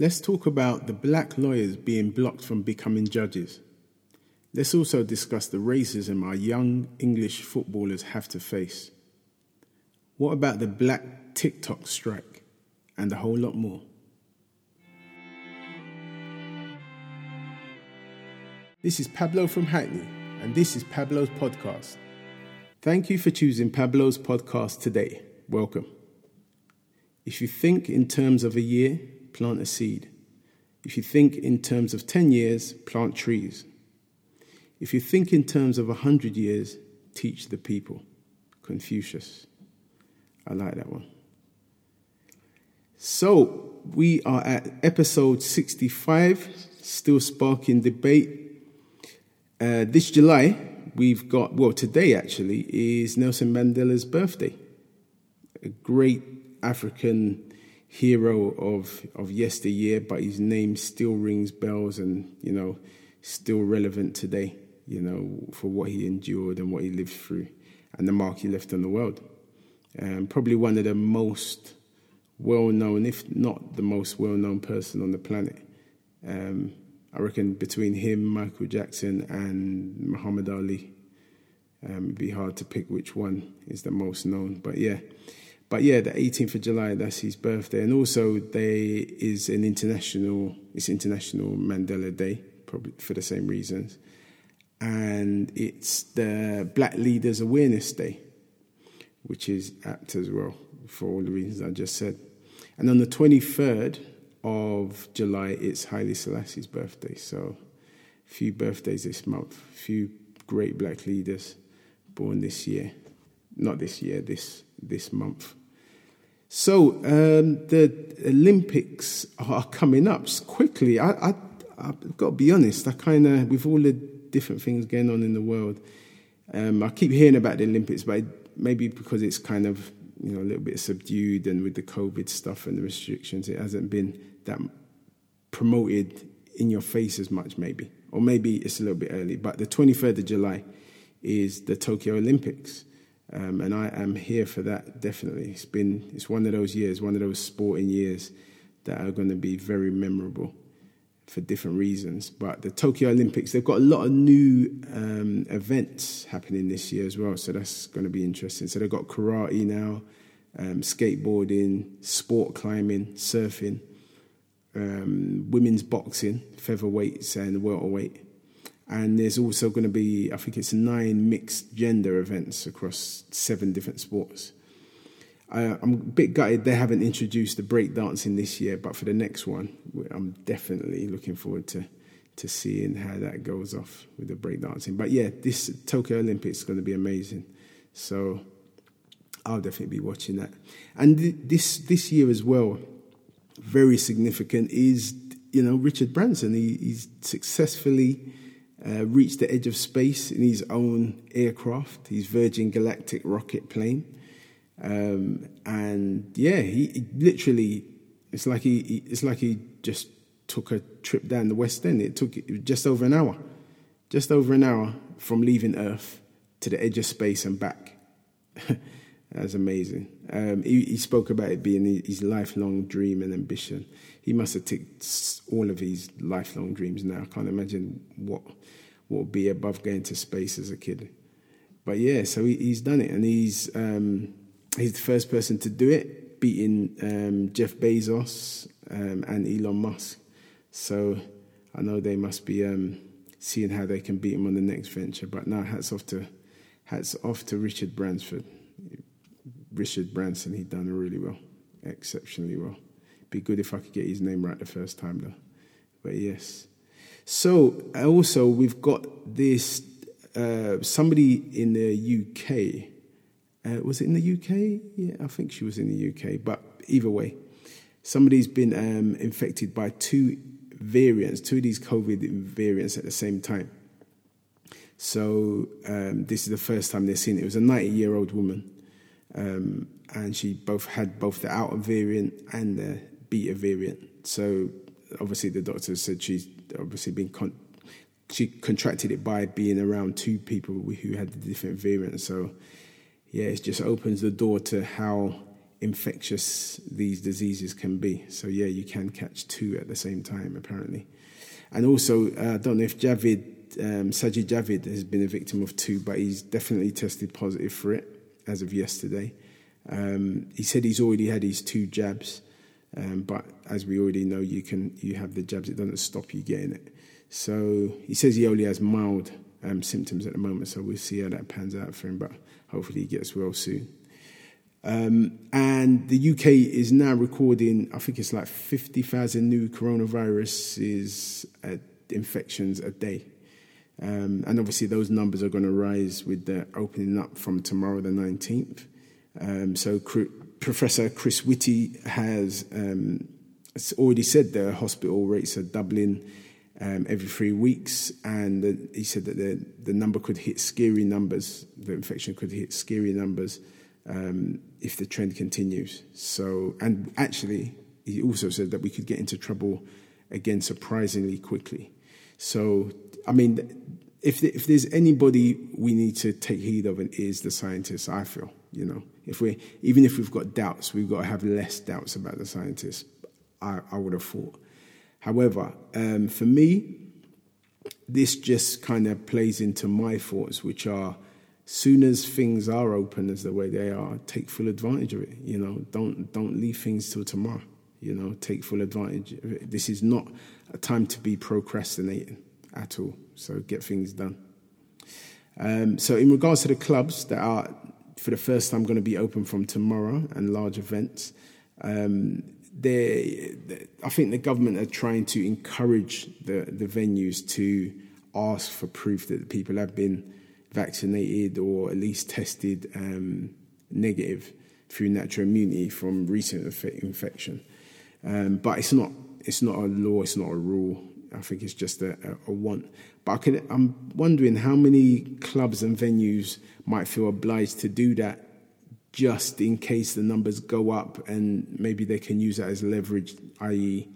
Let's talk about the black lawyers being blocked from becoming judges. Let's also discuss the racism our young English footballers have to face. What about the black TikTok strike? And a whole lot more. This is Pablo from Hackney, and this is Pablo's podcast. Thank you for choosing Pablo's podcast today. Welcome. If you think in terms of a year, plant a seed. If you think in terms of 10 years, plant trees. If you think in terms of 100 years, teach the people. Confucius. I like that one. So, we are at episode 65, still sparking debate. Uh, this July, we've got, well, today actually is Nelson Mandela's birthday. A great African hero of of yesteryear, but his name still rings bells and you know still relevant today. You know for what he endured and what he lived through, and the mark he left on the world. Um, probably one of the most well known, if not the most well known person on the planet. Um, I reckon between him, Michael Jackson, and Muhammad Ali, um, it'd be hard to pick which one is the most known. But yeah, but yeah, the 18th of July, that's his birthday. And also there is an international, it's International Mandela Day, probably for the same reasons. And it's the Black Leaders Awareness Day, which is apt as well for all the reasons I just said. And on the 23rd of July, it's Haile Selassie's birthday. So a few birthdays this month, a few great black leaders born this year. Not this year, this this month. So um, the Olympics are coming up quickly. I, I, I've got to be honest. I kind of, with all the different things going on in the world, um, I keep hearing about the Olympics, but maybe because it's kind of you know a little bit subdued and with the COVID stuff and the restrictions, it hasn't been that promoted in your face as much, maybe, or maybe it's a little bit early. But the 23rd of July is the Tokyo Olympics. Um, and I am here for that definitely. It's been it's one of those years, one of those sporting years that are going to be very memorable for different reasons. But the Tokyo Olympics, they've got a lot of new um, events happening this year as well, so that's going to be interesting. So they've got karate now, um, skateboarding, sport climbing, surfing, um, women's boxing, featherweights and welterweight. And there's also going to be, I think it's nine mixed gender events across seven different sports. I, I'm a bit gutted they haven't introduced the breakdancing this year, but for the next one, I'm definitely looking forward to to seeing how that goes off with the breakdancing. But yeah, this Tokyo Olympics is going to be amazing. So I'll definitely be watching that. And th- this this year as well, very significant is you know Richard Branson. He, he's successfully uh, reached the edge of space in his own aircraft, his Virgin Galactic rocket plane. Um, and yeah, he, he, literally, it's like he, he, it's like he just took a trip down the West End. It took just over an hour, just over an hour from leaving Earth to the edge of space and back. That's amazing. Um, he, he, spoke about it being his lifelong dream and ambition. He must have ticked all of his lifelong dreams now. I can't imagine what what would be above going to space as a kid. But yeah, so he, he's done it, and he's um, he's the first person to do it, beating um, Jeff Bezos um, and Elon Musk. So I know they must be um, seeing how they can beat him on the next venture. But now, hats off to hats off to Richard Bransford. Richard Branson, he done really well, exceptionally well. Be good if I could get his name right the first time, though. But yes. So also we've got this uh, somebody in the UK. Uh, was it in the UK? Yeah, I think she was in the UK. But either way, somebody's been um, infected by two variants, two of these COVID variants at the same time. So um, this is the first time they've seen it. It was a 90 year old woman, um, and she both had both the alpha variant and the beta variant. So obviously the doctor said she's obviously been con- she contracted it by being around two people who had the different variants. So yeah, it just opens the door to how infectious these diseases can be. So yeah, you can catch two at the same time apparently. And also, uh, I don't know if Javid, um, Sajid Javid has been a victim of two, but he's definitely tested positive for it as of yesterday. Um, he said he's already had his two jabs, um, but as we already know, you can you have the jabs; it doesn't stop you getting it. So he says he only has mild um, symptoms at the moment, so we'll see how that pans out for him. But hopefully, he gets well soon. Um, and the UK is now recording, I think it's like 50,000 new coronavirus uh, infections a day. Um, and obviously, those numbers are going to rise with the opening up from tomorrow, the 19th. Um, so, Professor Chris Whitty has um, already said the hospital rates are doubling um, every three weeks, and the, he said that the, the number could hit scary numbers, the infection could hit scary numbers um, if the trend continues. So, and actually, he also said that we could get into trouble again surprisingly quickly. So, I mean, if if there's anybody we need to take heed of, it is the scientists. I feel, you know, if we even if we've got doubts, we've got to have less doubts about the scientists. I, I would have thought. However, um, for me, this just kind of plays into my thoughts, which are soon as things are open as the way they are, take full advantage of it. You know, don't don't leave things till tomorrow. You know, take full advantage. This is not a time to be procrastinating at all. So get things done. Um, so in regards to the clubs that are for the first time going to be open from tomorrow and large events, um, they, I think the government are trying to encourage the, the venues to ask for proof that the people have been vaccinated or at least tested um, negative through natural immunity from recent infection. Um, but it's not it's not a law, it's not a rule. I think it's just a, a, a want. But I could, I'm wondering how many clubs and venues might feel obliged to do that just in case the numbers go up and maybe they can use that as leverage, i.e.,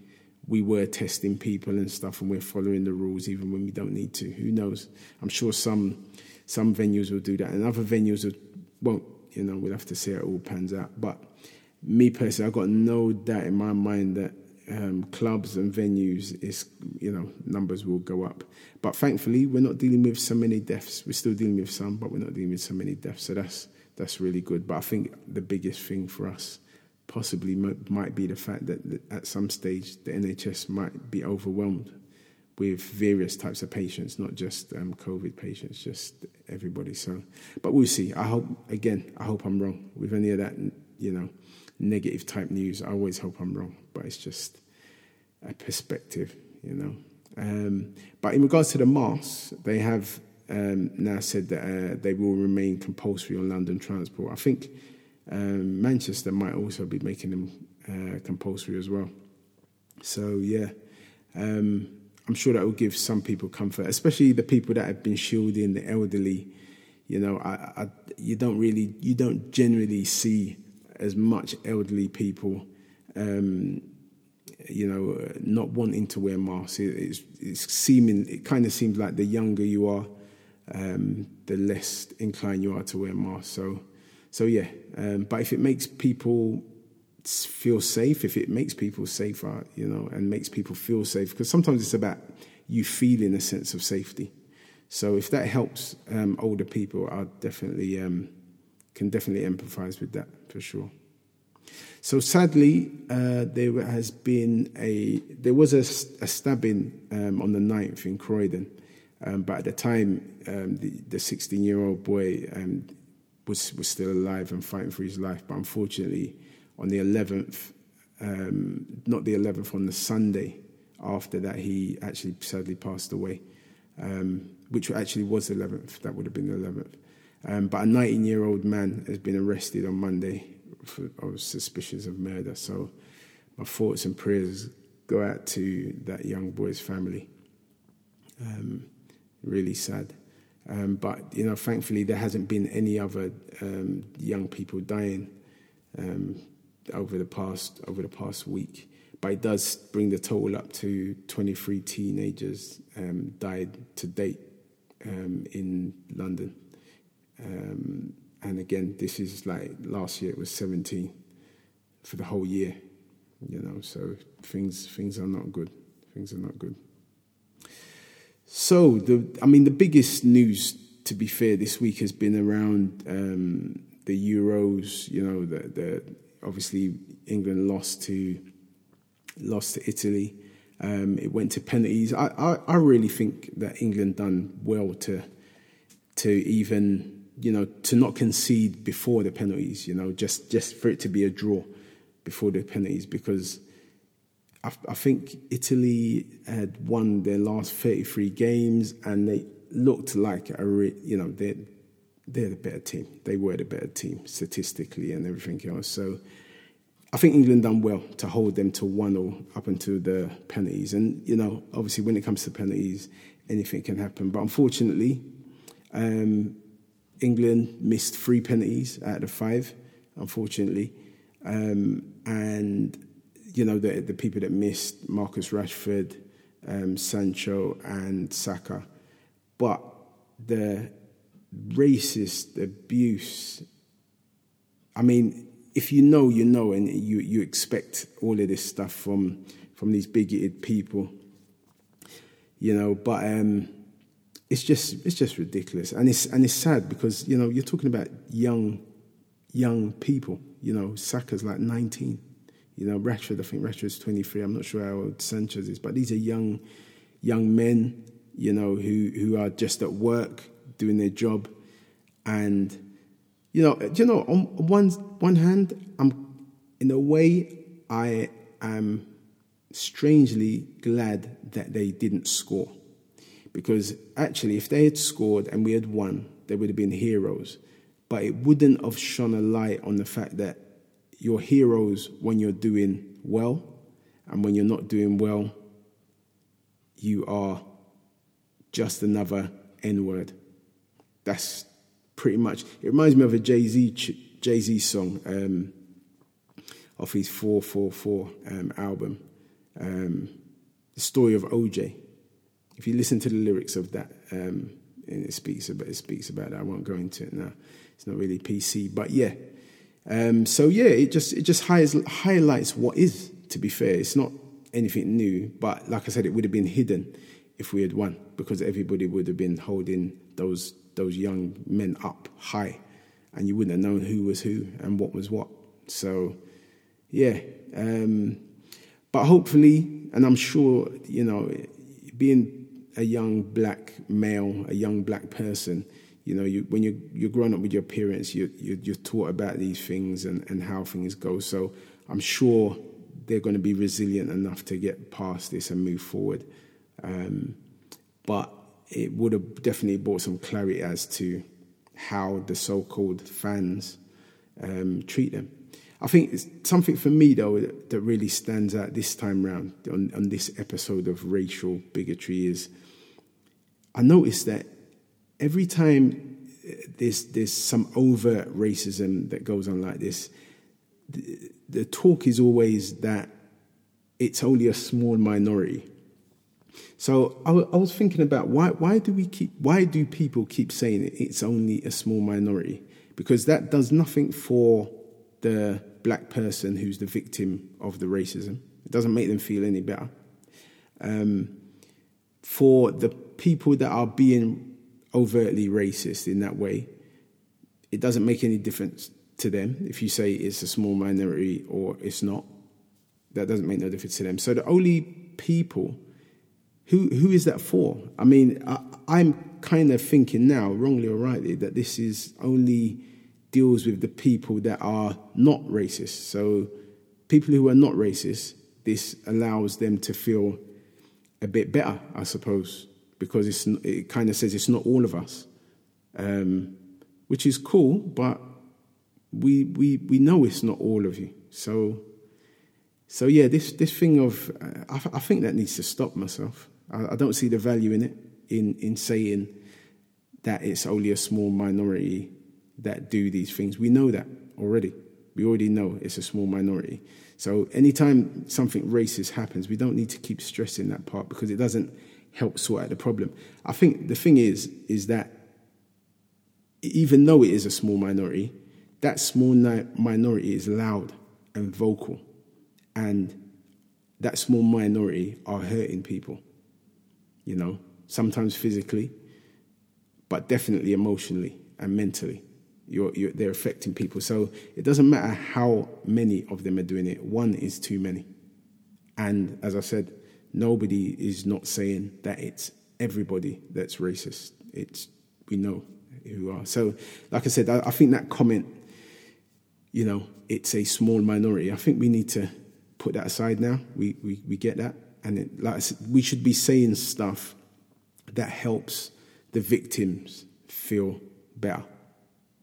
we were testing people and stuff and we're following the rules even when we don't need to. Who knows? I'm sure some some venues will do that, and other venues won't. You know, we'll have to see how it all pans out. But me personally, I've got no doubt in my mind that um, clubs and venues is you know numbers will go up. But thankfully, we're not dealing with so many deaths. We're still dealing with some, but we're not dealing with so many deaths. So that's that's really good. But I think the biggest thing for us possibly might be the fact that at some stage the NHS might be overwhelmed with various types of patients, not just um, COVID patients, just everybody. So, but we'll see. I hope again. I hope I'm wrong with any of that. You know, negative type news. I always hope I'm wrong, but it's just a perspective. You know. Um, but in regards to the masks, they have um, now said that uh, they will remain compulsory on London transport. I think um, Manchester might also be making them uh, compulsory as well. So yeah. Um, I'm sure that will give some people comfort, especially the people that have been shielding the elderly. You know, I, I, you don't really, you don't generally see as much elderly people, um, you know, not wanting to wear masks. It, it's, it's seeming, it kind of seems like the younger you are, um, the less inclined you are to wear masks. So, so yeah. Um, but if it makes people feel safe, if it makes people safer, you know, and makes people feel safe, because sometimes it's about you feeling a sense of safety. So if that helps um, older people, I definitely um, can definitely empathise with that for sure. So sadly, uh, there has been a there was a, a stabbing um, on the 9th in Croydon, um, but at the time, um, the 16 year old boy um, was was still alive and fighting for his life. But unfortunately, on the 11th, um, not the 11th, on the Sunday after that, he actually sadly passed away, um, which actually was the 11th. That would have been the 11th. Um, but a 19 year old man has been arrested on Monday for, of suspicions of murder. So my thoughts and prayers go out to that young boy's family. Um, really sad. Um, but you know, thankfully, there hasn't been any other um, young people dying um, over the past over the past week. But it does bring the total up to 23 teenagers um, died to date um, in London. And again, this is like last year it was 17. for the whole year. You know, so things things are not good. Things are not good. So the I mean the biggest news to be fair this week has been around um, the Euros. You know, the, the obviously England lost to lost to Italy. Um, it went to penalties. I, I, I really think that England done well to to even you know to not concede before the penalties. You know, just just for it to be a draw before the penalties because I, I think Italy had won their last thirty three games and they looked like a re, you know they they're the better team. They were the better team statistically and everything else. So I think England done well to hold them to one or up until the penalties. And you know, obviously, when it comes to penalties, anything can happen. But unfortunately, um, England missed three penalties out of five. Unfortunately, um, and you know the the people that missed Marcus Rashford, um, Sancho, and Saka, but the racist abuse. I mean, if you know, you know, and you, you expect all of this stuff from from these bigoted people, you know. But um, it's just it's just ridiculous, and it's and it's sad because you know you're talking about young young people. You know, Saka's like 19. You know, Rashford, I think Rashford's 23. I'm not sure how old Sanchez is, but these are young young men. You know, who who are just at work doing their job, and you know, you know, on one one hand, I'm in a way I am strangely glad that they didn't score, because actually, if they had scored and we had won, they would have been heroes. But it wouldn't have shone a light on the fact that you're heroes when you're doing well, and when you're not doing well, you are just another N word. That's pretty much. It reminds me of a Jay Z Jay Z song um, off his Four Four Four um, album, um, the story of OJ. If you listen to the lyrics of that, um, and it speaks about it speaks about that. I won't go into it now. It's not really PC, but yeah. Um, so yeah, it just it just highlights what is. To be fair, it's not anything new, but like I said, it would have been hidden if we had won because everybody would have been holding those those young men up high, and you wouldn't have known who was who and what was what. So, yeah. Um, but hopefully, and I'm sure, you know, being a young black male, a young black person, you know, you, when you're, you're growing up with your parents, you, you, you're taught about these things and, and how things go. So I'm sure they're going to be resilient enough to get past this and move forward. Um, but it would have definitely brought some clarity as to how the so-called fans um, treat them. I think it's something for me though that really stands out this time round on, on this episode of racial bigotry is I noticed that every time there's there's some overt racism that goes on like this, the, the talk is always that it's only a small minority so I, I was thinking about why why do we keep why do people keep saying it, it's only a small minority? Because that does nothing for the black person who's the victim of the racism. It doesn't make them feel any better. Um, for the people that are being overtly racist in that way, it doesn't make any difference to them if you say it's a small minority or it's not. That doesn't make no difference to them. So the only people who who is that for? I mean, I, am kind of thinking now, wrongly or rightly, that this is only deals with the people that are not racist. So people who are not racist, this allows them to feel a bit better, I suppose, because it kind of says it's not all of us, um, which is cool, but we we we know it's not all of you. So so yeah, this this thing of uh, I, I think that needs to stop myself. I, I don't see the value in it, in, in saying that it's only a small minority that do these things. We know that already. We already know it's a small minority. So anytime something racist happens, we don't need to keep stressing that part because it doesn't help sort out the problem. I think the thing is, is that even though it is a small minority, that small minority is loud and vocal, and that small minority are hurting people. You know, sometimes physically, but definitely emotionally and mentally. You're, you're, they're affecting people. So it doesn't matter how many of them are doing it, one is too many. And as I said, nobody is not saying that it's everybody that's racist. It's, we know who are. So, like I said, I, I think that comment, you know, it's a small minority. I think we need to put that aside now. We, we, we get that. And it, like said, we should be saying stuff that helps the victims feel better,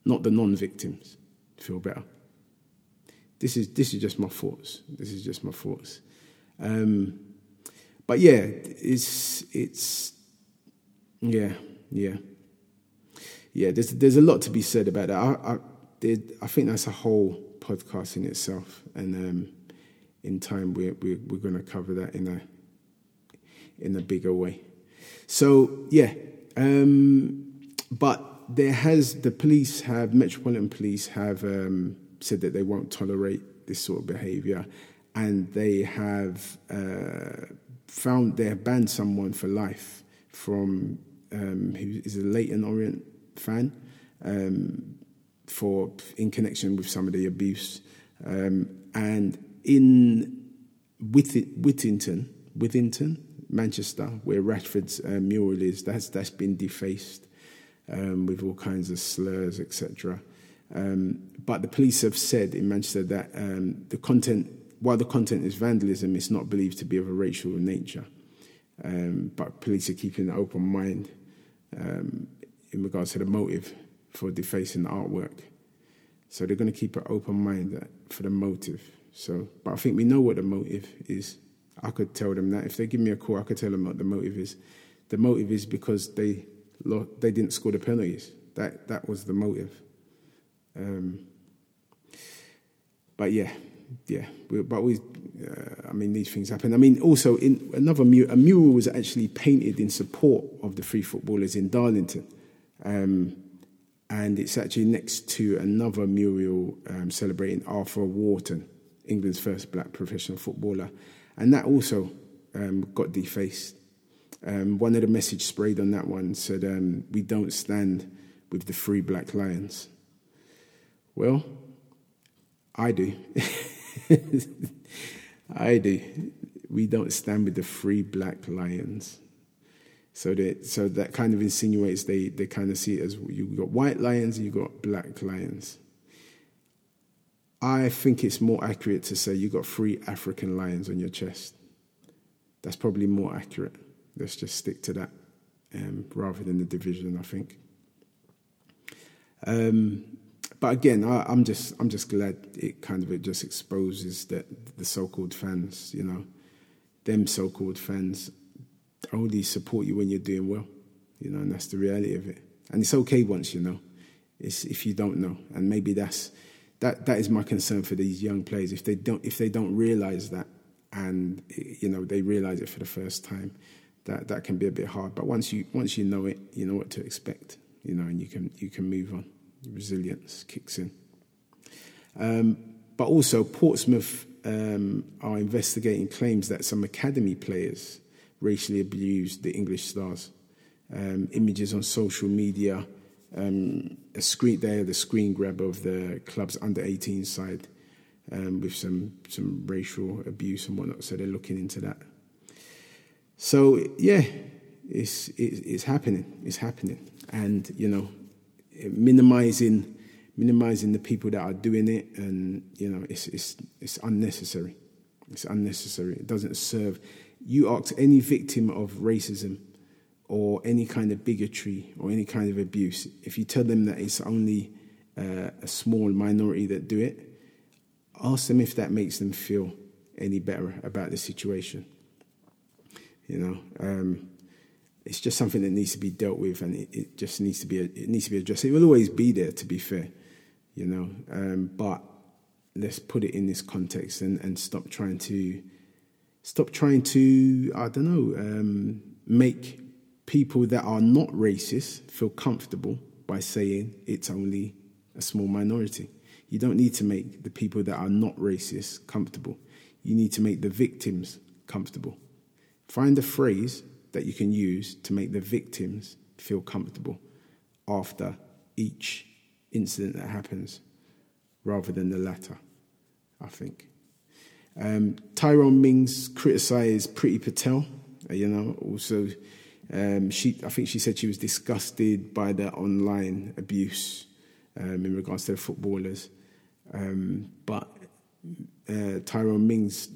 not the non victims feel better. This is, this is just my thoughts. This is just my thoughts. Um, but yeah, it's, it's, yeah, yeah. Yeah, there's, there's a lot to be said about that. I, I, I think that's a whole podcast in itself. And um, in time, we're, we're, we're going to cover that in a, in a bigger way. So, yeah. Um, but there has, the police have, Metropolitan Police have um, said that they won't tolerate this sort of behavior. And they have uh, found, they have banned someone for life from, um, who is a Leyton Orient fan, um, for, in connection with some of the abuse. Um, and in with Whittington, Whittington, Manchester, where Rashford's uh, mural is, that's that's been defaced um, with all kinds of slurs, etc. Um, but the police have said in Manchester that um, the content, while the content is vandalism, it's not believed to be of a racial nature. Um, but police are keeping an open mind um, in regards to the motive for defacing the artwork. So they're going to keep an open mind for the motive. So, but I think we know what the motive is. I could tell them that if they give me a call, I could tell them what the motive is. The motive is because they they didn't score the penalties. That that was the motive. Um, but yeah, yeah. We, but we, uh, I mean, these things happen. I mean, also in another mural, a mural was actually painted in support of the free footballers in Darlington. Um, and it's actually next to another mural um, celebrating Arthur Wharton, England's first black professional footballer, and that also um, got defaced. Um, one of the messages sprayed on that one said, um, "We don't stand with the free black lions." Well, I do. I do. We don't stand with the free black lions. So that so that kind of insinuates they, they kind of see it as you've got white lions and you've got black lions. I think it's more accurate to say you've got three African lions on your chest. That's probably more accurate. Let's just stick to that um, rather than the division, I think. Um, but again, I, am just I'm just glad it kind of it just exposes that the so-called fans, you know, them so-called fans only support you when you're doing well, you know, and that's the reality of it. And it's okay once you know. It's if you don't know, and maybe that's that. That is my concern for these young players. If they don't, if they don't realize that, and you know, they realize it for the first time, that that can be a bit hard. But once you once you know it, you know what to expect. You know, and you can you can move on. Resilience kicks in. Um, but also, Portsmouth um, are investigating claims that some academy players racially abused the English stars. Um, images on social media, um, a screen there, the screen grab of the club's under 18 side um, with some some racial abuse and whatnot. So they're looking into that. So yeah, it's it's, it's happening. It's happening, and you know, minimizing minimizing the people that are doing it, and you know, it's it's it's unnecessary. It's unnecessary. It doesn't serve you ask any victim of racism or any kind of bigotry or any kind of abuse, if you tell them that it's only uh, a small minority that do it, ask them if that makes them feel any better about the situation. You know, um, it's just something that needs to be dealt with, and it, it, just needs to be it needs to be addressed. It will always be there, to be fair, you know. Um, but let's put it in this context and, and stop trying to stop trying to, I don't know, um, make people that are not racist feel comfortable by saying it's only a small minority. You don't need to make the people that are not racist comfortable. You need to make the victims comfortable. Find a phrase that you can use to make the victims feel comfortable after each incident that happens rather than the latter, I think. Um, Tyrone Mings criticised Priti Patel, uh, you know, also. Um, she, I think she said she was disgusted by the online abuse um, in regards to the footballers. Um, but uh, Tyrone Mings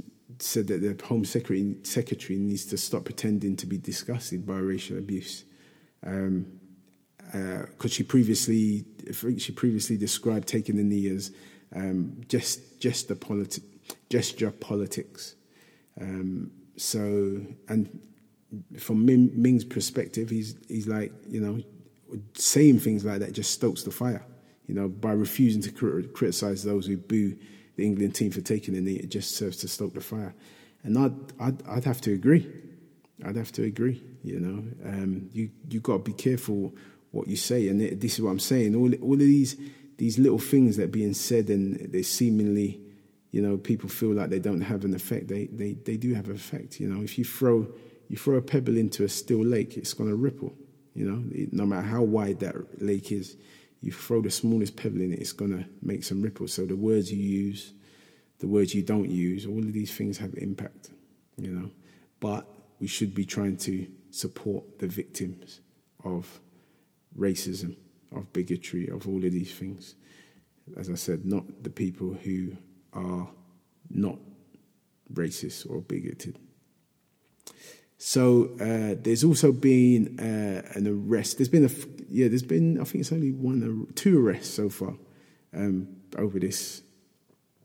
said that the Home Secretary, Secretary needs to stop pretending to be disgusted by racial abuse. Um, because uh, she previously, she previously described taking the knee as um, just gesture, politi- gesture politics. Um, so, and from Ming, Ming's perspective, he's he's like you know, saying things like that just stokes the fire. You know, by refusing to crit- criticize those who boo the England team for taking the knee, it just serves to stoke the fire. And I'd I'd, I'd have to agree. I'd have to agree. You know, um, you you got to be careful what you say, and this is what I'm saying. All all of these these little things that are being said, and they seemingly, you know, people feel like they don't have an effect. They they they do have an effect. You know, if you throw you throw a pebble into a still lake, it's going to ripple. You know, no matter how wide that lake is, you throw the smallest pebble in it, it's going to make some ripples. So the words you use, the words you don't use, all of these things have impact. You know, but we should be trying to support the victims of racism, of bigotry, of all of these things. As I said, not the people who are not racist or bigoted. So uh, there's also been uh, an arrest. There's been a yeah. There's been I think it's only one, two arrests so far um, over this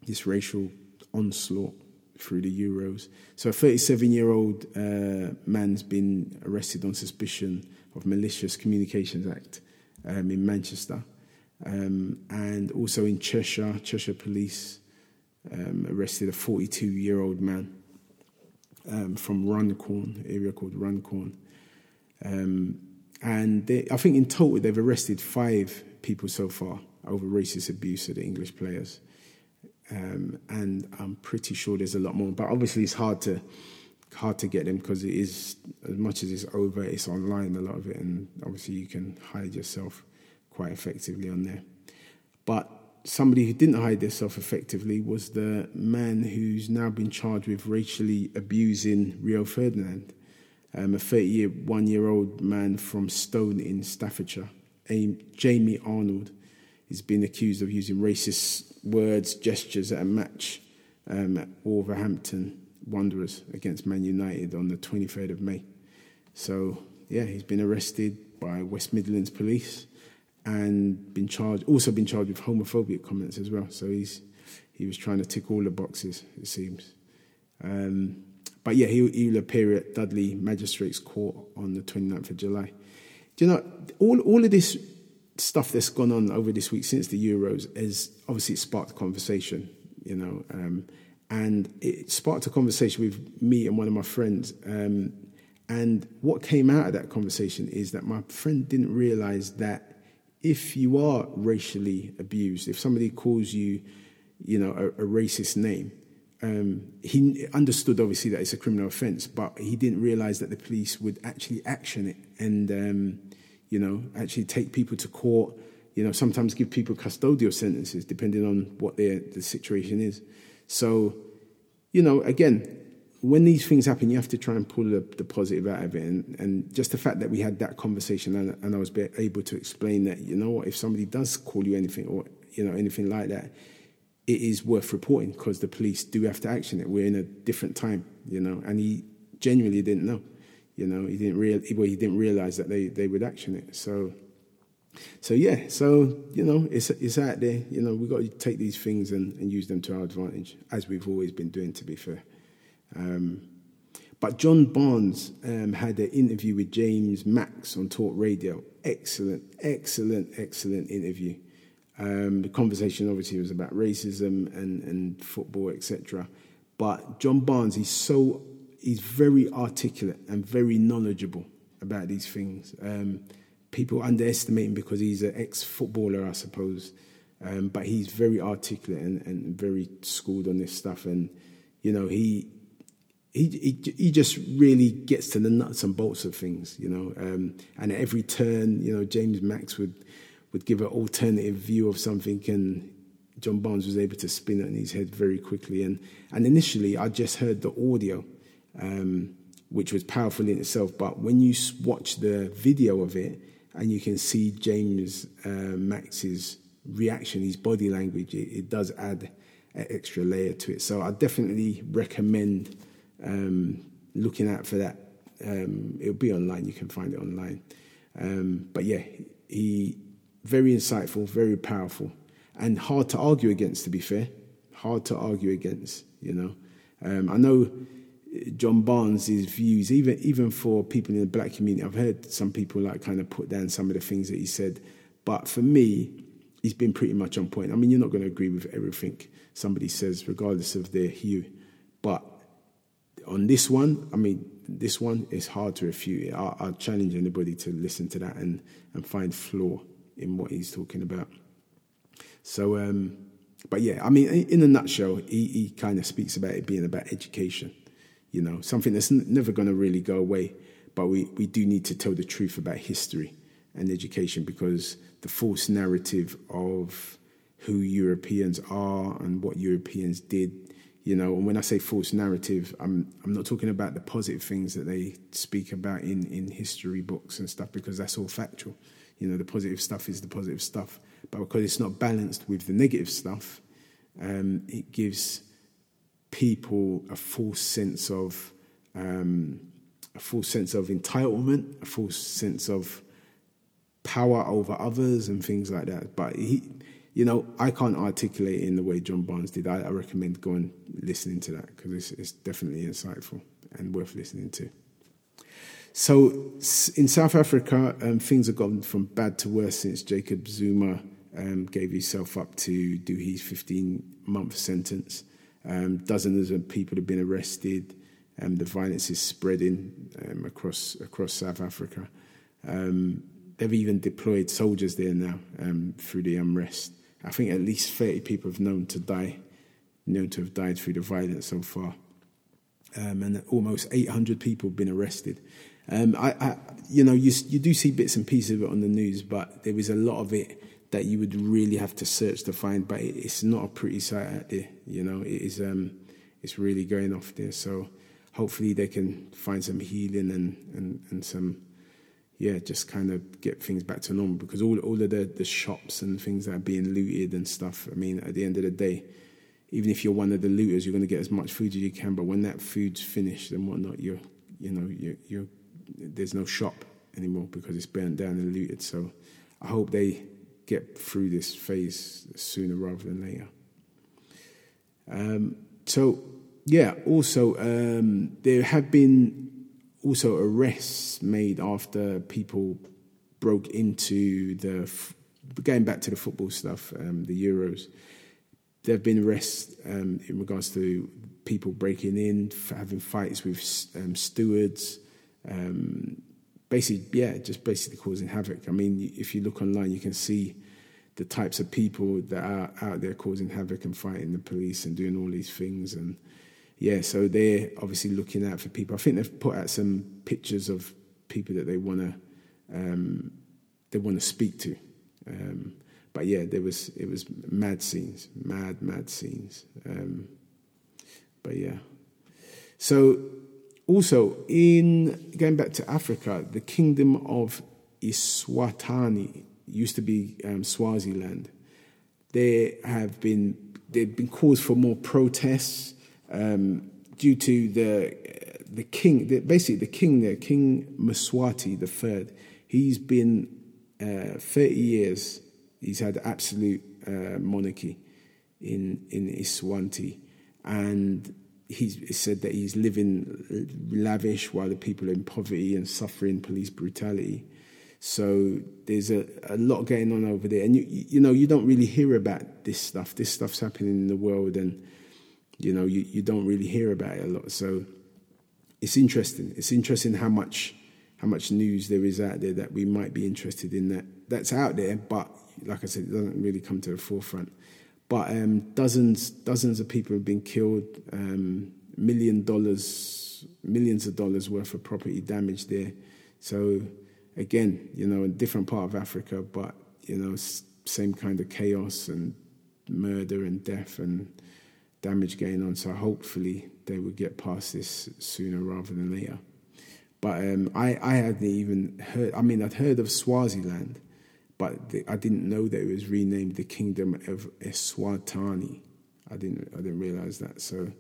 this racial onslaught through the Euros. So a 37 year old uh, man's been arrested on suspicion of malicious communications act um, in Manchester, um, and also in Cheshire. Cheshire police um, arrested a 42 year old man um, from Runcorn, area called Runcorn. Um, and they, I think in total they've arrested five people so far over racist abuse of the English players. Um, and I'm pretty sure there's a lot more. But obviously, it's hard to hard to get them because it is as much as it's over, it's online a lot of it, and obviously you can hide yourself quite effectively on there. But somebody who didn't hide themselves effectively was the man who's now been charged with racially abusing Rio Ferdinand, um, a 31 year old man from Stone in Staffordshire. Jamie Arnold has been accused of using racist words, gestures at a match um, at Wolverhampton Wanderers against Man United on the 23rd of May. So, yeah, he's been arrested by West Midlands Police and been charged, also been charged with homophobic comments as well. So he's he was trying to tick all the boxes, it seems. Um, but yeah, he, he will appear at Dudley Magistrates Court on the 29th of July. Do you know, all, all of this stuff that's gone on over this week since the Euros has obviously sparked conversation, you know, um, and it sparked a conversation with me and one of my friends. Um, and what came out of that conversation is that my friend didn't realize that if you are racially abused, if somebody calls you, you know, a, a racist name, um, he understood obviously that it's a criminal offence, but he didn't realise that the police would actually action it and, um, you know, actually take people to court. You know, sometimes give people custodial sentences depending on what their the situation is. So, you know, again, when these things happen, you have to try and pull the, the positive out of it. And, and, just the fact that we had that conversation and, and I was able to explain that, you know what, if somebody does call you anything or, you know, anything like that, it is worth reporting because the police do have to action it. We're in a different time, you know, and he genuinely didn't know, you know, he didn't real, well, he didn't realize that they, they would action it. So, so yeah, so you know, it's it's out there. You know, we've got to take these things and, and use them to our advantage, as we've always been doing. To be fair, um, but John Barnes um, had an interview with James Max on Talk Radio. Excellent, excellent, excellent interview. Um, the conversation obviously was about racism and, and football, etc. But John Barnes, he's so he's very articulate and very knowledgeable about these things. Um, people underestimate him because he's an ex-footballer, I suppose. Um, but he's very articulate and, and very schooled on this stuff, and you know he he, he, he just really gets to the nuts and bolts of things, you know. Um, and at every turn, you know, James Max would would give an alternative view of something, and John Barnes was able to spin it in his head very quickly. And and initially, I just heard the audio, um, which was powerful in itself. But when you watch the video of it, and you can see James uh, Max's reaction, his body language, it, it does add an extra layer to it. So I definitely recommend um, looking out for that. Um, it'll be online. You can find it online. Um, but yeah, he very insightful, very powerful, and hard to argue against. To be fair, hard to argue against. You know, um, I know John Barnes' views, even even for people in the black community. I've heard some people like kind of put down some of the things that he said, but for me, he's been pretty much on point. I mean, you're not going to agree with everything somebody says, regardless of their hue, but on this one, I mean, this one is hard to refute. I, I challenge anybody to listen to that and, and find flaw in what he's talking about. So, um, but yeah, I mean, in a nutshell, he, he kind of speaks about it being about education, you know, something that's n- never going to really go away. But we, we do need to tell the truth about history and education because the false narrative of who Europeans are and what Europeans did you know, and when I say false narrative, I'm I'm not talking about the positive things that they speak about in, in history books and stuff because that's all factual. You know, the positive stuff is the positive stuff, but because it's not balanced with the negative stuff, um, it gives people a false sense of um, a false sense of entitlement, a false sense of power over others, and things like that. But he you know, I can't articulate in the way John Barnes did. I, I recommend going listening to that because it's, it's definitely insightful and worth listening to. So in South Africa, um, things have gone from bad to worse since Jacob Zuma um, gave himself up to do his 15 month sentence. Um, dozens of people have been arrested. Um, the violence is spreading um, across across South Africa. Um, they've even deployed soldiers there now through the unrest. I think at least 30 people have known to die, known to have died through the violence so far. And almost 800 people have been arrested. Um, I, I, you know, you, you do see bits and pieces of it on the news, but there is a lot of it that you would really have to search to find. But it, it's not a pretty sight out there. You know, it is. Um, it's really going off there. So hopefully they can find some healing and, and, and some yeah, just kind of get things back to normal because all all of the, the shops and things that are being looted and stuff. I mean, at the end of the day, even if you're one of the looters, you're going to get as much food as you can. But when that food's finished and whatnot, you're you know you you there's no shop anymore because it's burnt down and looted. So I hope they get through this phase sooner rather than later. Um, so yeah, also um, there have been also arrests made after people broke into the going back to the football stuff, um, the Euros. There have been arrests um, in regards to people breaking in, having fights with um, stewards. Um, basically, yeah, just basically causing havoc. I mean, if you look online, you can see the types of people that are out there causing havoc and fighting the police and doing all these things and yeah, so they're obviously looking out for people. I think they've put out some pictures of people that they want to um, they want to speak to. Um, but yeah, there was it was mad scenes, mad mad scenes. Um, but yeah, so also in going back to Africa, the kingdom of Eswatini used to be um, Swaziland. There have been there've been calls for more protests um, due to the the king, the, basically the king there, King Mswati the third. He's been uh, thirty years. He's had absolute uh, monarchy in in Eswatini, and he's said that he's living uh, lavish while the people are in poverty and suffering police brutality. So there's a, a lot going on over there, and you you know you don't really hear about this stuff. This stuff's happening in the world, and you know, you, you don't really hear about it a lot. So it's interesting. It's interesting how much how much news there is out there that we might be interested in that that's out there, but like I said, it doesn't really come to the forefront. But um, dozens dozens of people have been killed, um, million dollars, millions of dollars worth of property damage there. So again, you know, a different part of Africa, but you know, same kind of chaos and murder and death and damage going on. So hopefully they will get past this sooner rather than later. But um, I, I hadn't even heard, I mean, I'd heard of Swaziland, but the, I didn't know that it was renamed the Kingdom of Eswatini. I didn't, I didn't realize that. So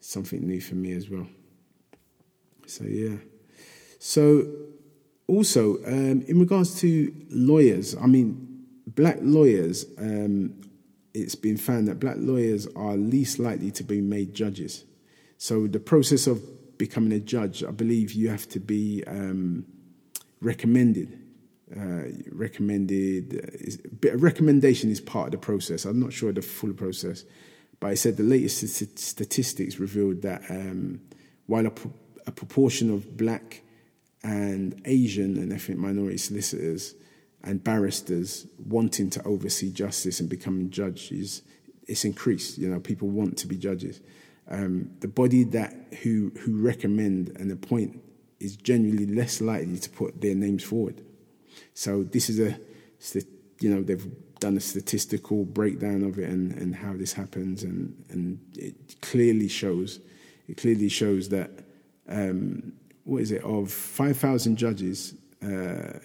something new for me as well. So, yeah. So, also, um, in regards to lawyers, I mean, black lawyers, um, it's been found that black lawyers are least likely to be made judges. So the process of becoming a judge, I believe you have to be um, recommended. Uh, recommended uh, recommendation is part of the process. I'm not sure the full process, but I said the latest statistics revealed that um, while a, a proportion of black and Asian and ethnic minority solicitors and barristers wanting to oversee justice and becoming judges, it's increased. You know, people want to be judges. Um, the body that who who recommend and appoint is generally less likely to put their names forward. So this is a, you know, they've done a statistical breakdown of it and, and how this happens, and and it clearly shows, it clearly shows that um, what is it of five thousand judges. Uh,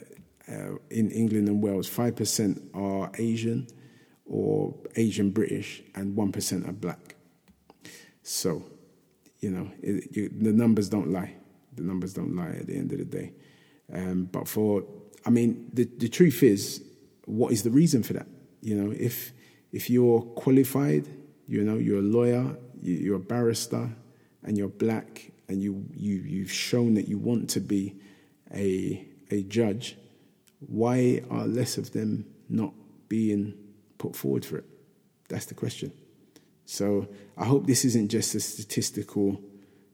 uh, in England and Wales, 5% are Asian or Asian British, and 1% are black. So, you know, it, you, the numbers don't lie. The numbers don't lie at the end of the day. Um, but for, I mean, the, the truth is, what is the reason for that? You know, if if you're qualified, you know, you're a lawyer, you, are a barrister, and you're black, and you you you've shown that you want to be a a judge, why are less of them not being put forward for it? That's the question. So I hope this isn't just a statistical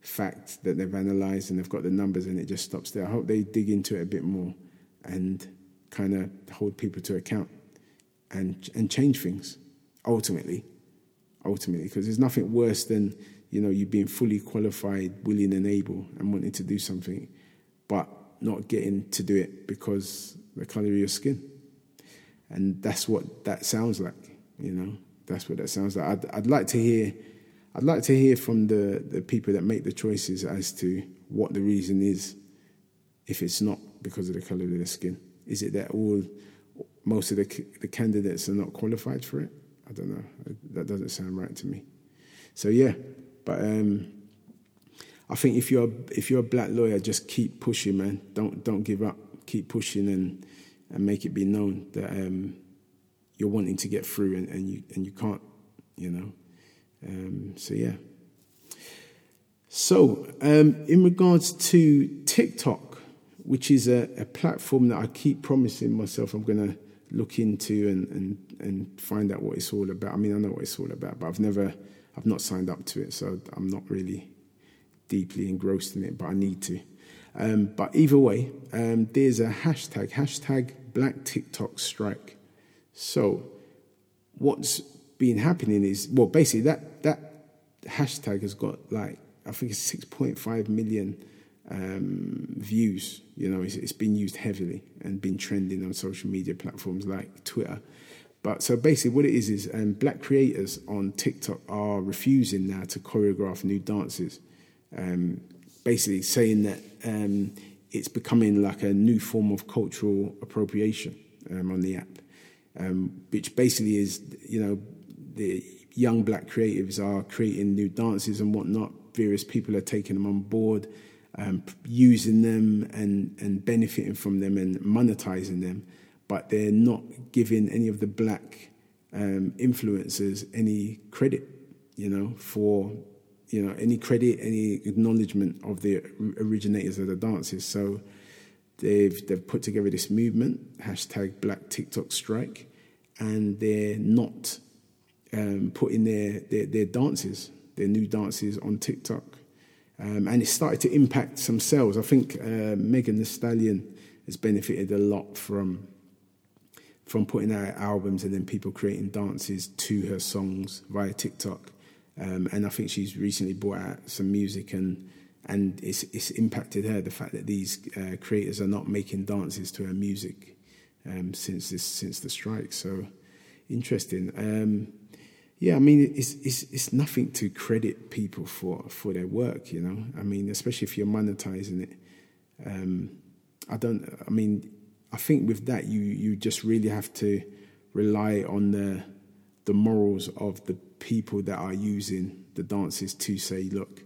fact that they've analysed and they've got the numbers and it just stops there. I hope they dig into it a bit more and kind of hold people to account and and change things ultimately. Ultimately, because there's nothing worse than you know you being fully qualified, willing, and able, and wanting to do something, but not getting to do it because the color of your skin. And that's what that sounds like, you know. That's what that sounds like. I'd, I'd like to hear, I'd like to hear from the, the people that make the choices as to what the reason is. If it's not because of the color of their skin, is it that all most of the the candidates are not qualified for it? I don't know. That doesn't sound right to me. So yeah, but um, I think if you're if you're a black lawyer, just keep pushing, man. Don't don't give up keep pushing and and make it be known that um, you're wanting to get through and, and you and you can't, you know. Um, so yeah. So um, in regards to TikTok, which is a, a, platform that I keep promising myself I'm going to look into and, and and find out what it's all about. I mean, I know what it's all about, but I've never, I've not signed up to it, so I'm not really deeply engrossed in it, but I need to. Um, but either way, um, there's a hashtag, hashtag Black TikTok Strike. So what's been happening is, well, basically that, that hashtag has got like, I think it's 6.5 million um, views. You know, it's, it's been used heavily and been trending on social media platforms like Twitter. But so basically, what it is is um, black creators on TikTok are refusing now to choreograph new dances. Um, basically saying that um, it's becoming like a new form of cultural appropriation um, on the app, um, which basically is, you know, the young black creatives are creating new dances and whatnot. Various people are taking them on board, um, using them and, and benefiting from them and monetizing them, but they're not giving any of the black um, influencers any credit, you know, for you know, any credit, any acknowledgement of the originators of the dances. So they've they've put together this movement, hashtag Black TikTok Strike, and they're not um, putting their, their, their dances, their new dances on TikTok. Um, and it started to impact some sales. I think uh, Megan Thee Stallion has benefited a lot from from putting out albums and then people creating dances to her songs via TikTok. Um, and I think she's recently brought out some music and and it's, it's impacted her the fact that these uh, creators are not making dances to her music um, since this since the strike. So interesting. Yeah, I mean, it's, it's it's nothing to credit people for for their work. You know, I mean, especially if you're monetizing it. Um, I don't. I mean, I think with that, you you just really have to rely on the the morals of the people that are using the dances to say, look,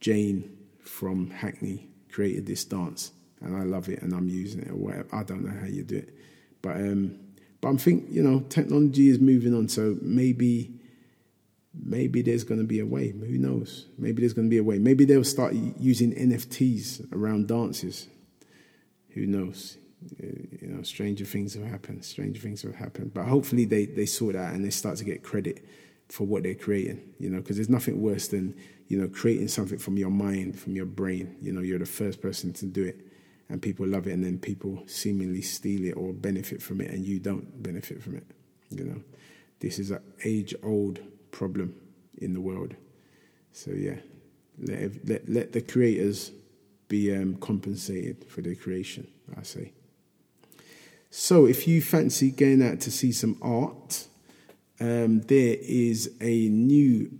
Jane from Hackney created this dance, and I love it, and I'm using it, or whatever. I don't know how you do it, but um, but I'm think you know technology is moving on, so maybe maybe there's going to be a way. Who knows? Maybe there's going to be a way. Maybe they'll start using NFTs around dances. Who knows? Uh, you know, stranger things have happened. Stranger things have happened. But hopefully they, they sort out and they start to get credit for what they're creating, you know, because there's nothing worse than, you know, creating something from your mind, from your brain. You know, you're the first person to do it and people love it and then people seemingly steal it or benefit from it and you don't benefit from it you know? This is an age old problem in the world. So yeah let, let, let the creators be um, compensated for their creation i say. So if you fancy going out to see some art um, there is a new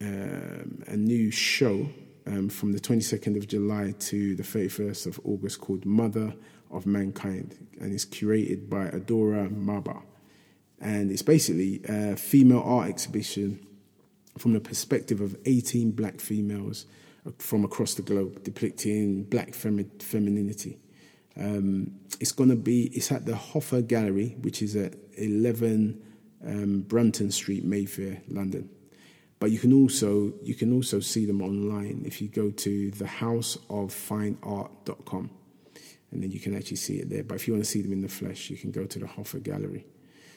um, a new show um, from the 22nd of July to the 31st of August called Mother of Mankind, and it's curated by Adora Maba. And it's basically a female art exhibition from the perspective of 18 black females from across the globe, depicting black femi- femininity. Um, it's going to be, it's at the HOFA Gallery, which is at 11 um, Brunton Street, Mayfair, London. But you can also you can also see them online if you go to thehouseoffineart.com and then you can actually see it there. But if you want to see them in the flesh, you can go to the HOFA Gallery.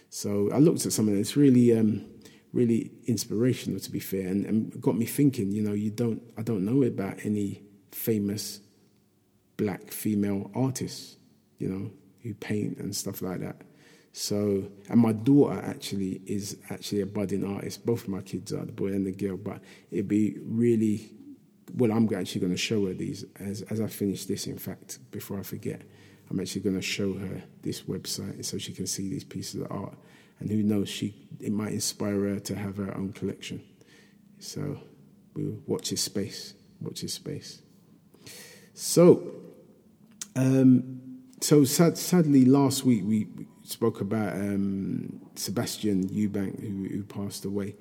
So I looked at some of them. It's really um, really inspirational to be fair and, and got me thinking, you know, you don't I don't know about any famous black female artists, you know, who paint and stuff like that. So, and my daughter actually is actually a budding artist. Both of my kids are, the boy and the girl. But it'd be really, well, I'm actually going to show her these as, as I finish this, in fact, before I forget. I'm actually going to show her this website so she can see these pieces of art. And who knows, she it might inspire her to have her own collection. So we'll watch his space. Watch his space. So, um, so sad, sadly, last week we spoke about um, Sebastian Eubank, who, who passed away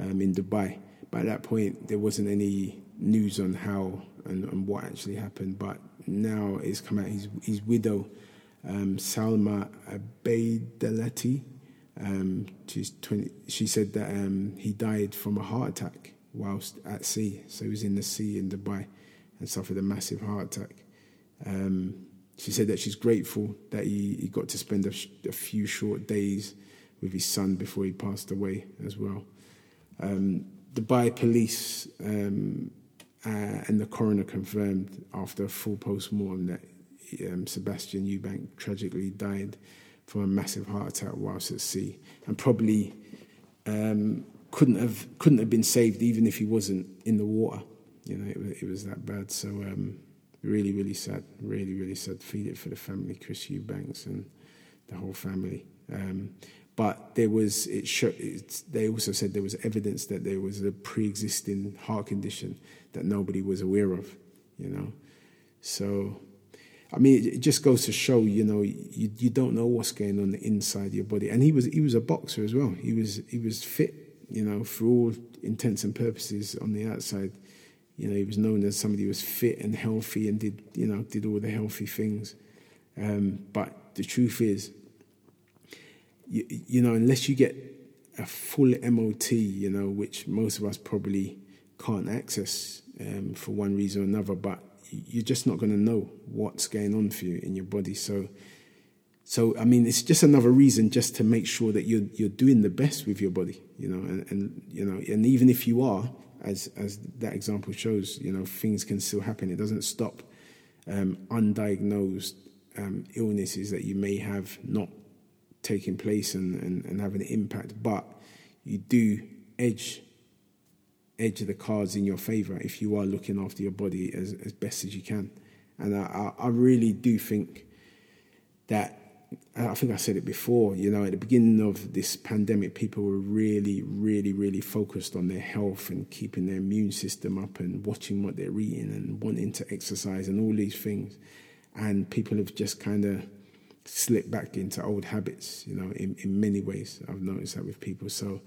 um, in Dubai. By that point, there wasn't any news on how and, and what actually happened. But now it's come out his, his widow, um, Salma Abeidalati, um, she's 20, she said that um, he died from a heart attack whilst at sea. So he was in the sea in Dubai and suffered a massive heart attack. Um, she said that she's grateful that he, he got to spend a, sh- a, few short days with his son before he passed away as well. Um, Dubai police um, uh, and the coroner confirmed after a full post-mortem that um, Sebastian Eubank tragically died from a massive heart attack whilst at sea, and probably um, couldn't have couldn't have been saved even if he wasn't in the water. You know, it, it was that bad. So um, really, really sad. Really, really sad. Feed it for the family, Chris Eubanks and the whole family. Um, but there was it, it, they also said there was evidence that there was a pre-existing heart condition that nobody was aware of you know so i mean it, just goes to show you know you, you don't know what's going on inside your body and he was he was a boxer as well he was he was fit you know for all intents and purposes on the outside you know, he was known as somebody who was fit and healthy and did, you know, did all the healthy things. Um, but the truth is, you, you, know, unless you get a full MOT, you know, which most of us probably can't access um, for one reason or another, but you're just not going to know what's going on for you in your body. So, so I mean, it's just another reason just to make sure that you're you're doing the best with your body, you know, and, and you know, and even if you are, as as that example shows, you know, things can still happen. It doesn't stop um, undiagnosed um, illnesses that you may have not taking place and, and, and having an impact, but you do edge edge the cards in your favor if you are looking after your body as, as best as you can. And I, I really do think that I think I said it before, you know, at the beginning of this pandemic, people were really, really, really focused on their health and keeping their immune system up and watching what they're eating and wanting to exercise and all these things. And people have just kind of slipped back into old habits, you know, in, in many ways. I've noticed that with people. So,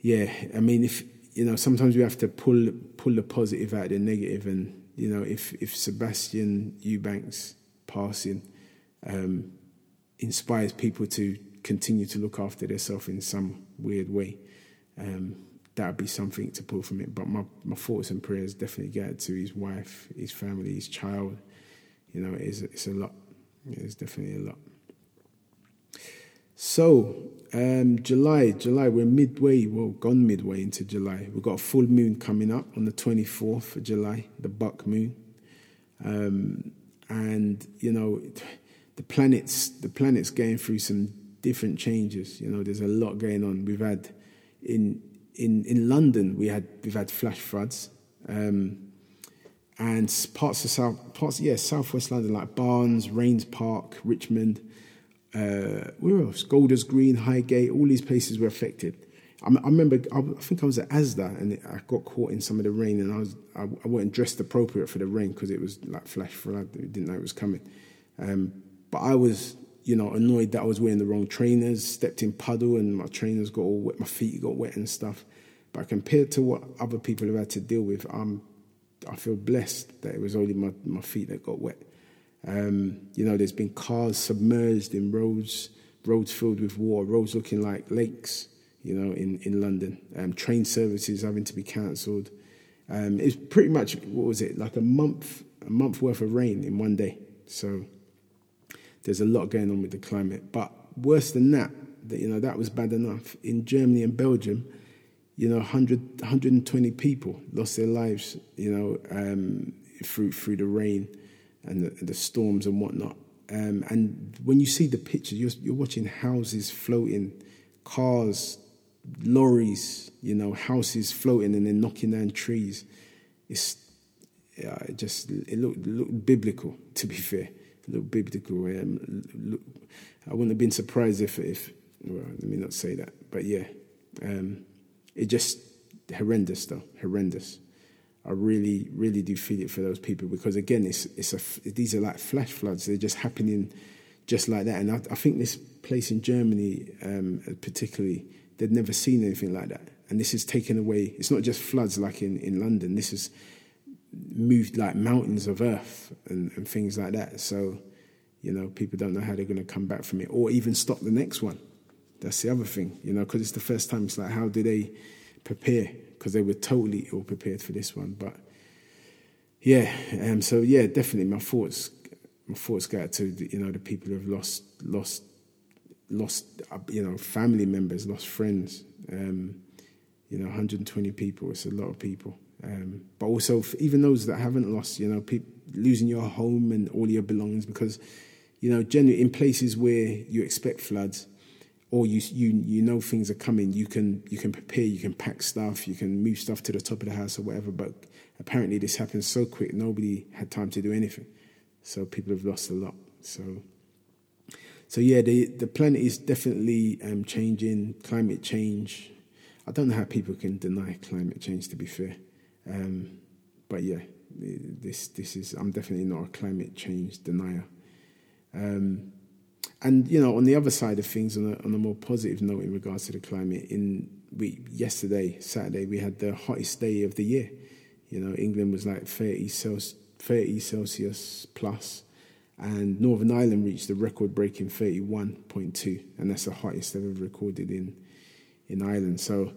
yeah, I mean, if, you know, sometimes we have to pull, pull the positive out of the negative. And, you know, if, if Sebastian Eubanks passing, um, inspires people to continue to look after themselves in some weird way. Um, that would be something to pull from it. But my, my thoughts and prayers definitely get to his wife, his family, his child. You know, it's, it's a lot. It's definitely a lot. So, um, July, July, we're midway, well, gone midway into July. We've got a full moon coming up on the 24th of July, the buck moon. Um, and, you know, the planet's the planet's going through some different changes. You know, there's a lot going on. We've had in in in London we had we've had flash floods, um, and parts of south parts yeah southwest London like Barnes, Raynes Park, Richmond, uh, where else? Golders Green, Highgate, all these places were affected. I, I remember I, think I was at ASDA and I got caught in some of the rain and I was I, I wasn't dressed appropriate for the rain because it was like flash flood. I didn't know it was coming. Um, but I was, you know, annoyed that I was wearing the wrong trainers, stepped in puddle and my trainers got all wet, my feet got wet and stuff. But compared to what other people have had to deal with, I'm, I feel blessed that it was only my, my feet that got wet. Um, you know, there's been cars submerged in roads, roads filled with water, roads looking like lakes, you know, in, in London. Um, train services having to be cancelled. Um, it's pretty much, what was it, like a month, a month worth of rain in one day. So there's a lot going on with the climate. But worse than that, that you know that was bad enough. In Germany and Belgium, you know, 100, 120 people lost their lives, you know, um, through through the rain and the, the storms and whatnot. Um, and when you see the pictures, you're, you're watching houses floating, cars, lorries, you know, houses floating and then knocking down trees. It's yeah, it just it looked, looked biblical, to be fair little biblical. Um, I wouldn't have been surprised if, if well, let me not say that, but yeah, um, it just horrendous though, horrendous. I really, really do feel it for those people because again, it's it's a these are like flash floods. They're just happening just like that, and I, I think this place in Germany, um, particularly, they'd never seen anything like that. And this is taken away. It's not just floods like in, in London. This is moved like mountains of earth and, and things like that. So, you know, people don't know how they're going to come back from it or even stop the next one. That's the other thing, you know, because it's the first time. It's like, how do they prepare? Because they were totally ill prepared for this one. But yeah, um, so yeah, definitely my thoughts, my thoughts go out to you know the people who have lost, lost, lost, uh, you know, family members, lost friends. Um, you know, 120 people. It's a lot of people. Um, but also, even those that haven't lost, you know, pe- losing your home and all your belongings because, you know, generally in places where you expect floods or you, you, you know things are coming, you can, you can prepare, you can pack stuff, you can move stuff to the top of the house or whatever. But apparently, this happened so quick, nobody had time to do anything. So people have lost a lot. So, so yeah, the, the planet is definitely um, changing, climate change. I don't know how people can deny climate change, to be fair. Um, but yeah, this this is I'm definitely not a climate change denier. Um, and you know, on the other side of things, on a, on a more positive note in regards to the climate, in we yesterday Saturday we had the hottest day of the year. You know, England was like 30 Celsius, 30 Celsius plus, and Northern Ireland reached the record-breaking 31.2, and that's the hottest ever recorded in in Ireland. So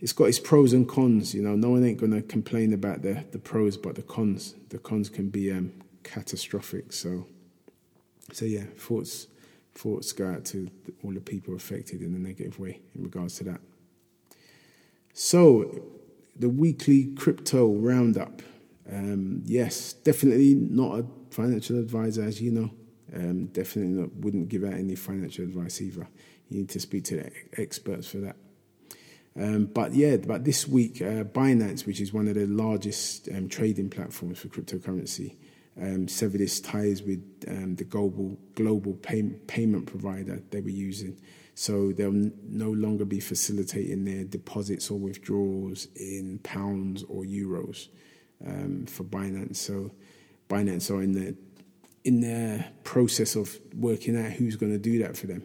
it's got its pros and cons. You know, no one ain't gonna complain about the the pros, but the cons, the cons can be um, catastrophic. So, so yeah, thoughts thoughts go out to all the people affected in a negative way in regards to that. So, the weekly crypto roundup. Um, yes, definitely not a financial advisor, as you know. Um, definitely not, wouldn't give out any financial advice either. You need to speak to the experts for that. Um, but yeah, but this week, uh, Binance, which is one of the largest um, trading platforms for cryptocurrency, um, severed its ties with um, the global global pay, payment provider they were using. So they'll n- no longer be facilitating their deposits or withdrawals in pounds or euros um, for Binance. So Binance are in the in the process of working out who's going to do that for them.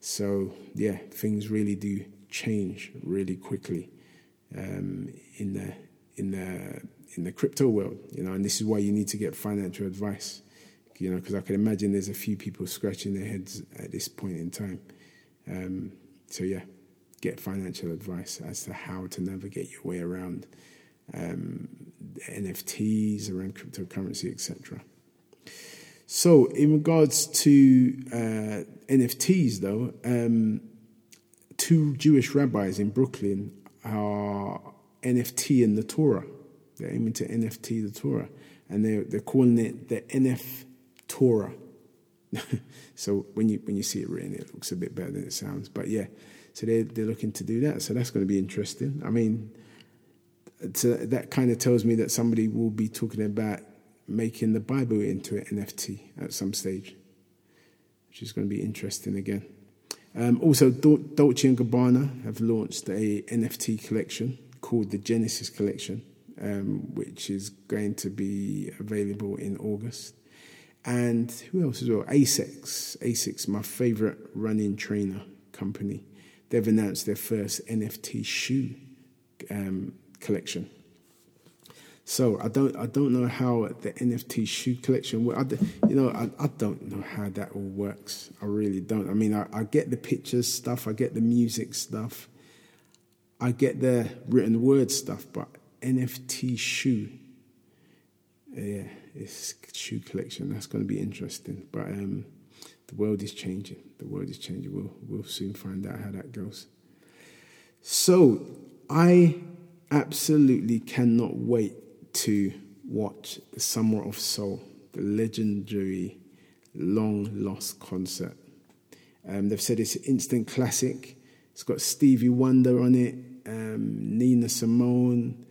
So yeah, things really do change really quickly um, in the in the in the crypto world, you know, and this is why you need to get financial advice, you know, because I can imagine there's a few people scratching their heads at this point in time. Um, so yeah, get financial advice as to how to navigate your way around um, NFTs, around cryptocurrency, etc. So, in regards to uh, NFTs, though, um, two Jewish rabbis in Brooklyn are NFT in the Torah. They're aiming to NFT the Torah, and they're they're calling it the NF Torah. so when you when you see it written, it looks a bit better than it sounds. But yeah, so they're they're looking to do that. So that's going to be interesting. I mean, so that kind of tells me that somebody will be talking about making the Bible into an NFT at some stage, which is going to be interesting again. Um, also, Dolce and Gabbana have launched a NFT collection called the Genesis Collection, um, which is going to be available in August. And who else as well? Asics. Asics, my favorite running trainer company. They've announced their first NFT shoe um, collection. So I don't I don't know how the NFT shoe collection works. You know I, I don't know how that all works. I really don't. I mean I, I get the pictures stuff. I get the music stuff. I get the written word stuff. But NFT shoe, yeah, it's shoe collection. That's going to be interesting. But um, the world is changing. The world is changing. We'll we'll soon find out how that goes. So I absolutely cannot wait to watch the Summer of Soul, the legendary long lost concert. Um, they've said it's an instant classic. It's got Stevie Wonder on it, um, Nina Simone,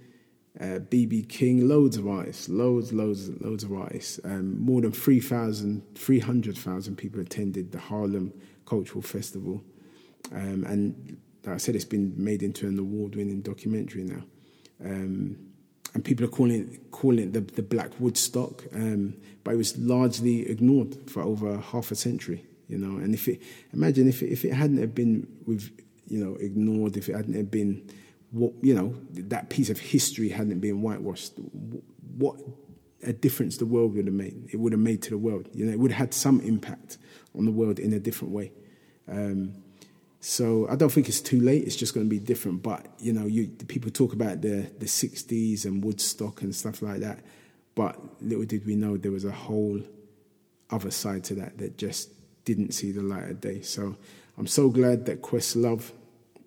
BB uh, King, loads of artists, loads, loads, loads of artists. Um, more than 3,000, 300,000 people attended the Harlem Cultural Festival. Um, and like I said, it's been made into an award winning documentary now. Um, and people are calling it, calling it the, the Black Woodstock, um, but it was largely ignored for over half a century, you know. And if it, imagine if it, if it hadn't have been with, you know, ignored, if it hadn't have been, what you know, that piece of history hadn't been whitewashed, what a difference the world would have made. It would have made to the world, you know. It would have had some impact on the world in a different way. Um, so I don't think it's too late. It's just going to be different. But you know, you people talk about the the '60s and Woodstock and stuff like that. But little did we know there was a whole other side to that that just didn't see the light of day. So I'm so glad that Questlove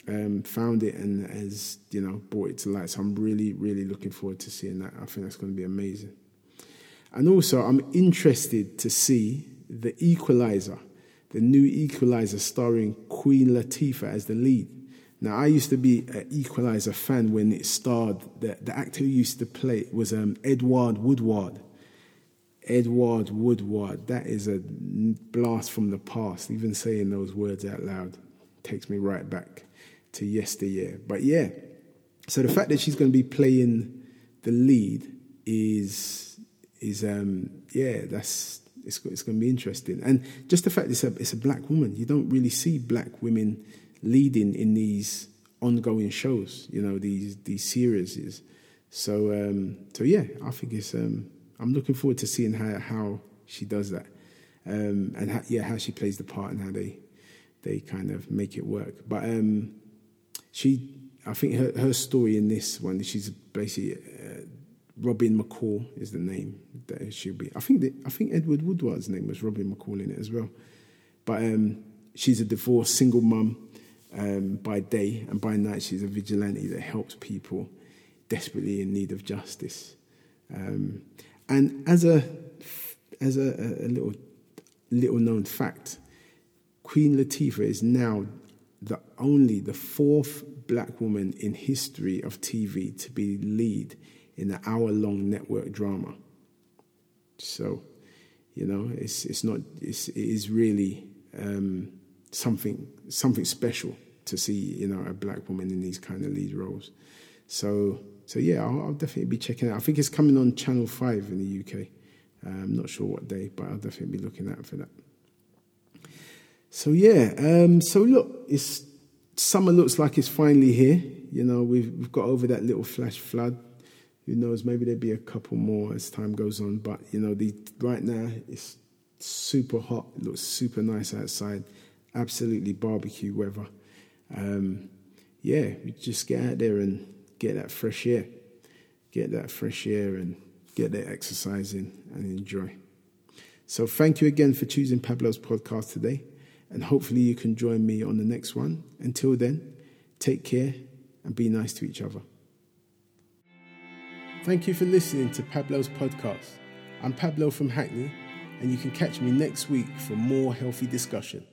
um, found it and has you know brought it to light. So I'm really really looking forward to seeing that. I think that's going to be amazing. And also, I'm interested to see the Equalizer the new Equalizer starring Queen Latifah as the lead. Now, I used to be an Equalizer fan when it starred, the, the actor who used to play it was um, Edward Woodward. Edward Woodward, that is a blast from the past. Even saying those words out loud takes me right back to yesteryear. But yeah, so the fact that she's going to be playing the lead is, is um, yeah, that's it's, it's going to be interesting. And just the fact it's a, it's a black woman, you don't really see black women leading in these ongoing shows, you know, these these series. So um, so yeah, I think it's. Um, I'm looking forward to seeing how how she does that, um, and how, yeah, how she plays the part and how they they kind of make it work. But um, she, I think her her story in this one, she's basically uh, Robyn McCall is the name that she'll be. I think that, I think Edward Woodward's name was Robin McCall in it as well. But um, she's a divorced single mum um, by day, and by night she's a vigilante that helps people desperately in need of justice. Um, and as a as a, a, little little known fact, Queen Latifah is now the only the fourth black woman in history of TV to be lead in an hour long network drama. So, you know, it's it's not it's, it is really um, something something special to see you know a black woman in these kind of lead roles. So so yeah, I'll, I'll definitely be checking out. I think it's coming on Channel Five in the UK. I'm not sure what day, but I'll definitely be looking out for that. So yeah, um, so look, it's summer looks like it's finally here. You know, we've we've got over that little flash flood. Who knows? Maybe there'll be a couple more as time goes on. But you know, the right now it's super hot. It looks super nice outside. Absolutely barbecue weather. Um, yeah, just get out there and get that fresh air, get that fresh air, and get that exercise in and enjoy. So, thank you again for choosing Pablo's podcast today, and hopefully, you can join me on the next one. Until then, take care and be nice to each other. Thank you for listening to Pablo's podcast. I'm Pablo from Hackney and you can catch me next week for more healthy discussion.